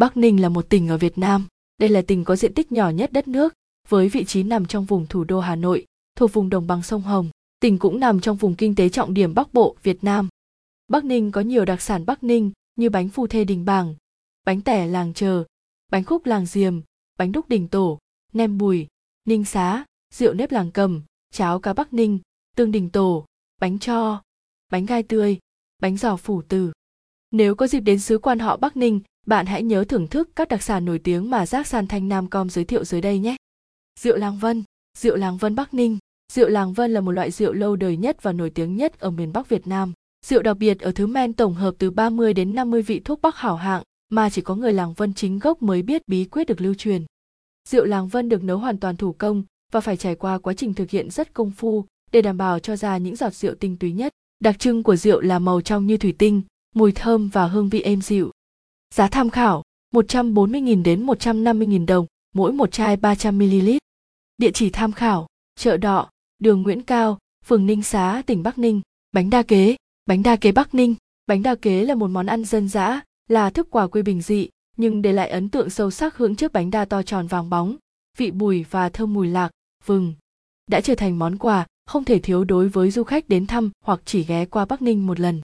Bắc Ninh là một tỉnh ở Việt Nam. Đây là tỉnh có diện tích nhỏ nhất đất nước, với vị trí nằm trong vùng thủ đô Hà Nội, thuộc vùng đồng bằng sông Hồng. Tỉnh cũng nằm trong vùng kinh tế trọng điểm Bắc Bộ, Việt Nam. Bắc Ninh có nhiều đặc sản Bắc Ninh như bánh phu thê đình bảng, bánh tẻ làng chờ, bánh khúc làng diềm, bánh đúc đình tổ, nem bùi, ninh xá, rượu nếp làng cầm, cháo cá Bắc Ninh, tương đình tổ, bánh cho, bánh gai tươi, bánh giò phủ tử. Nếu có dịp đến xứ quan họ Bắc Ninh, bạn hãy nhớ thưởng thức các đặc sản nổi tiếng mà Giác San Thanh Nam Com giới thiệu dưới đây nhé. Rượu Làng Vân, rượu Làng Vân Bắc Ninh. Rượu Làng Vân là một loại rượu lâu đời nhất và nổi tiếng nhất ở miền Bắc Việt Nam. Rượu đặc biệt ở thứ men tổng hợp từ 30 đến 50 vị thuốc bắc hảo hạng mà chỉ có người Làng Vân chính gốc mới biết bí quyết được lưu truyền. Rượu Làng Vân được nấu hoàn toàn thủ công và phải trải qua quá trình thực hiện rất công phu để đảm bảo cho ra những giọt rượu tinh túy nhất. Đặc trưng của rượu là màu trong như thủy tinh, mùi thơm và hương vị êm dịu. Giá tham khảo 140.000 đến 150.000 đồng mỗi một chai 300ml. Địa chỉ tham khảo, chợ đọ, đường Nguyễn Cao, phường Ninh Xá, tỉnh Bắc Ninh. Bánh đa kế, bánh đa kế Bắc Ninh. Bánh đa kế là một món ăn dân dã, là thức quà quê bình dị, nhưng để lại ấn tượng sâu sắc hướng trước bánh đa to tròn vàng bóng, vị bùi và thơm mùi lạc, vừng. Đã trở thành món quà không thể thiếu đối với du khách đến thăm hoặc chỉ ghé qua Bắc Ninh một lần.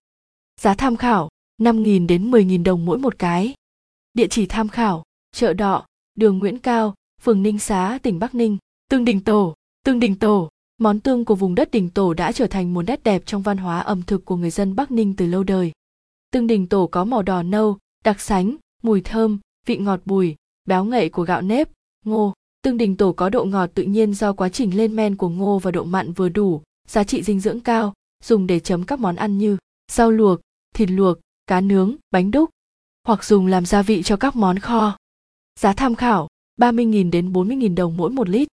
Giá tham khảo 5.000 đến 10.000 đồng mỗi một cái. Địa chỉ tham khảo, chợ đọ, đường Nguyễn Cao, phường Ninh Xá, tỉnh Bắc Ninh. Tương Đình Tổ, Tương Đình Tổ, món tương của vùng đất Đình Tổ đã trở thành một nét đẹp trong văn hóa ẩm thực của người dân Bắc Ninh từ lâu đời. Tương Đình Tổ có màu đỏ nâu, đặc sánh, mùi thơm, vị ngọt bùi, béo ngậy của gạo nếp, ngô. Tương Đình Tổ có độ ngọt tự nhiên do quá trình lên men của ngô và độ mặn vừa đủ, giá trị dinh dưỡng cao, dùng để chấm các món ăn như rau luộc, thịt luộc, cá nướng, bánh đúc, hoặc dùng làm gia vị cho các món kho. Giá tham khảo 30.000 đến 40.000 đồng mỗi một lít.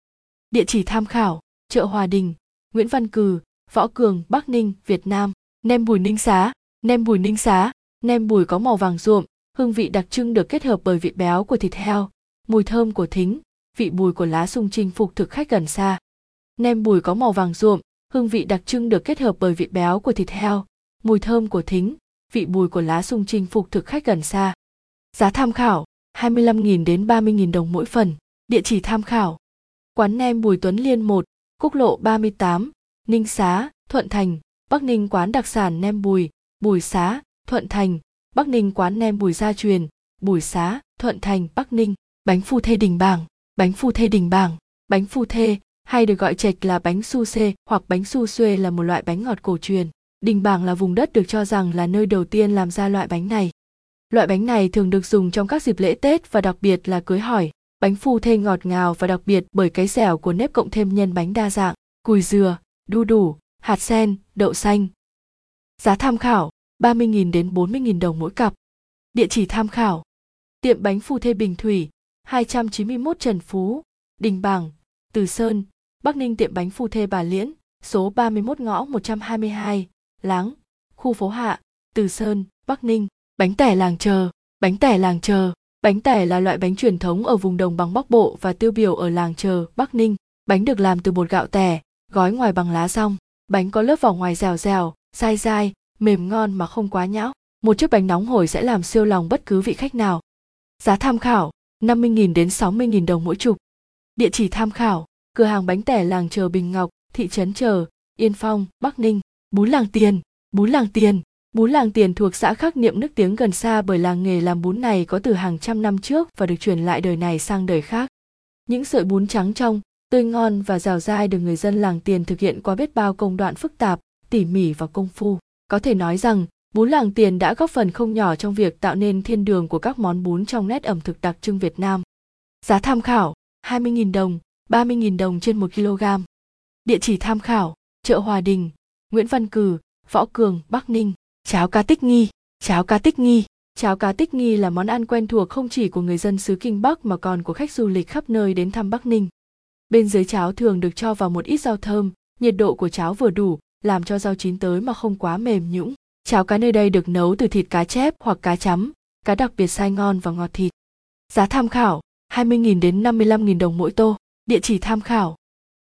Địa chỉ tham khảo, chợ Hòa Đình, Nguyễn Văn Cừ, Võ Cường, Bắc Ninh, Việt Nam. Nem bùi ninh xá, nem bùi ninh xá, nem bùi có màu vàng ruộm, hương vị đặc trưng được kết hợp bởi vị béo của thịt heo, mùi thơm của thính, vị bùi của lá sung chinh phục thực khách gần xa. Nem bùi có màu vàng ruộm, hương vị đặc trưng được kết hợp bởi vị béo của thịt heo, mùi thơm của thính, vị bùi của lá sung chinh phục thực khách gần xa. Giá tham khảo 25.000 đến 30.000 đồng mỗi phần. Địa chỉ tham khảo. Quán nem Bùi Tuấn Liên 1, Quốc lộ 38, Ninh Xá, Thuận Thành, Bắc Ninh quán đặc sản nem Bùi, Bùi Xá, Thuận Thành, Bắc Ninh quán nem Bùi Gia Truyền, Bùi Xá, Thuận Thành, Bắc Ninh, bánh phu thê đình bảng, bánh phu thê đình bảng, bánh phu thê hay được gọi chệch là bánh su xê hoặc bánh su xuê là một loại bánh ngọt cổ truyền. Đình Bảng là vùng đất được cho rằng là nơi đầu tiên làm ra loại bánh này. Loại bánh này thường được dùng trong các dịp lễ Tết và đặc biệt là cưới hỏi. Bánh phu thê ngọt ngào và đặc biệt bởi cái dẻo của nếp cộng thêm nhân bánh đa dạng, cùi dừa, đu đủ, hạt sen, đậu xanh. Giá tham khảo 30.000 đến 40.000 đồng mỗi cặp. Địa chỉ tham khảo. Tiệm bánh phu thê Bình Thủy, 291 Trần Phú, Đình Bảng, Từ Sơn, Bắc Ninh tiệm bánh phu thê Bà Liễn, số 31 ngõ 122, Láng, khu phố Hạ, Từ Sơn, Bắc Ninh bánh tẻ làng chờ bánh tẻ làng chờ. Bánh tẻ là loại bánh truyền thống ở vùng đồng bằng bắc bộ và tiêu biểu ở làng chờ bắc ninh. Bánh được làm từ bột gạo tẻ gói ngoài bằng lá rong bánh có lớp vỏ ngoài dẻo dẻo dai dai mềm ngon mà không quá nhão. Một chiếc bánh nóng hổi sẽ làm siêu lòng bất cứ vị khách nào. Giá tham khảo 50.000 đến 60.000 đồng mỗi chục. Địa chỉ tham khảo cửa hàng bánh tẻ làng chờ bình ngọc thị trấn chờ yên phong bắc ninh bún làng tiền bún làng tiền Bún làng tiền thuộc xã khắc niệm nước tiếng gần xa bởi làng nghề làm bún này có từ hàng trăm năm trước và được truyền lại đời này sang đời khác. Những sợi bún trắng trong, tươi ngon và rào dai được người dân làng tiền thực hiện qua biết bao công đoạn phức tạp, tỉ mỉ và công phu. Có thể nói rằng, bún làng tiền đã góp phần không nhỏ trong việc tạo nên thiên đường của các món bún trong nét ẩm thực đặc trưng Việt Nam. Giá tham khảo 20.000 đồng, 30.000 đồng trên 1 kg. Địa chỉ tham khảo, chợ Hòa Đình, Nguyễn Văn Cử, Võ Cường, Bắc Ninh. Cháo cá tích nghi, cháo cá tích nghi. Cháo cá tích nghi là món ăn quen thuộc không chỉ của người dân xứ Kinh Bắc mà còn của khách du lịch khắp nơi đến thăm Bắc Ninh. Bên dưới cháo thường được cho vào một ít rau thơm, nhiệt độ của cháo vừa đủ, làm cho rau chín tới mà không quá mềm nhũn. Cháo cá nơi đây được nấu từ thịt cá chép hoặc cá chấm, cá đặc biệt sai ngon và ngọt thịt. Giá tham khảo 20.000 đến 55.000 đồng mỗi tô. Địa chỉ tham khảo.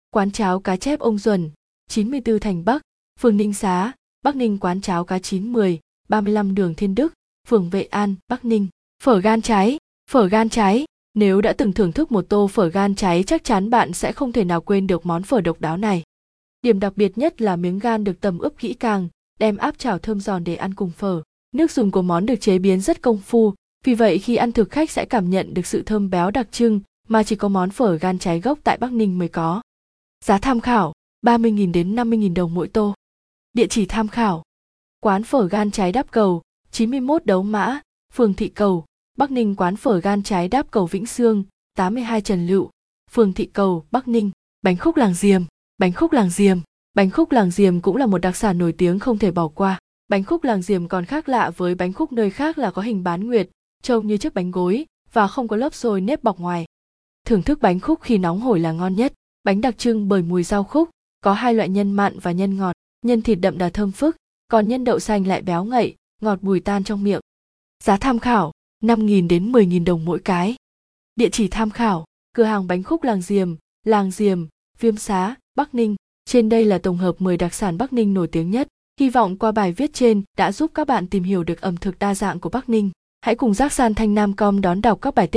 Quán cháo cá chép ông Duẩn, 94 Thành Bắc, phường Ninh Xá, Bắc Ninh quán cháo cá chín 10, 35 đường Thiên Đức, phường Vệ An, Bắc Ninh. Phở gan cháy, Phở gan cháy, nếu đã từng thưởng thức một tô phở gan cháy chắc chắn bạn sẽ không thể nào quên được món phở độc đáo này. Điểm đặc biệt nhất là miếng gan được tầm ướp kỹ càng, đem áp chảo thơm giòn để ăn cùng phở. Nước dùng của món được chế biến rất công phu, vì vậy khi ăn thực khách sẽ cảm nhận được sự thơm béo đặc trưng mà chỉ có món phở gan cháy gốc tại Bắc Ninh mới có. Giá tham khảo 30.000 đến 50.000 đồng mỗi tô. Địa chỉ tham khảo. Quán phở gan trái đáp cầu, 91 Đấu Mã, phường Thị Cầu, Bắc Ninh quán phở gan trái đáp cầu Vĩnh Sương, 82 Trần Lựu, phường Thị Cầu, Bắc Ninh. Bánh khúc làng diềm, bánh khúc làng diềm. Bánh khúc làng diềm cũng là một đặc sản nổi tiếng không thể bỏ qua. Bánh khúc làng diềm còn khác lạ với bánh khúc nơi khác là có hình bán nguyệt, trông như chiếc bánh gối và không có lớp xôi nếp bọc ngoài. Thưởng thức bánh khúc khi nóng hổi là ngon nhất. Bánh đặc trưng bởi mùi rau khúc, có hai loại nhân mặn và nhân ngọt. Nhân thịt đậm đà thơm phức, còn nhân đậu xanh lại béo ngậy, ngọt bùi tan trong miệng. Giá tham khảo 5.000 đến 10.000 đồng mỗi cái. Địa chỉ tham khảo, cửa hàng bánh khúc làng Diềm, làng Diềm, Viêm Xá, Bắc Ninh. Trên đây là tổng hợp 10 đặc sản Bắc Ninh nổi tiếng nhất. Hy vọng qua bài viết trên đã giúp các bạn tìm hiểu được ẩm thực đa dạng của Bắc Ninh. Hãy cùng Giác San Thanh Nam Com đón đọc các bài tiếp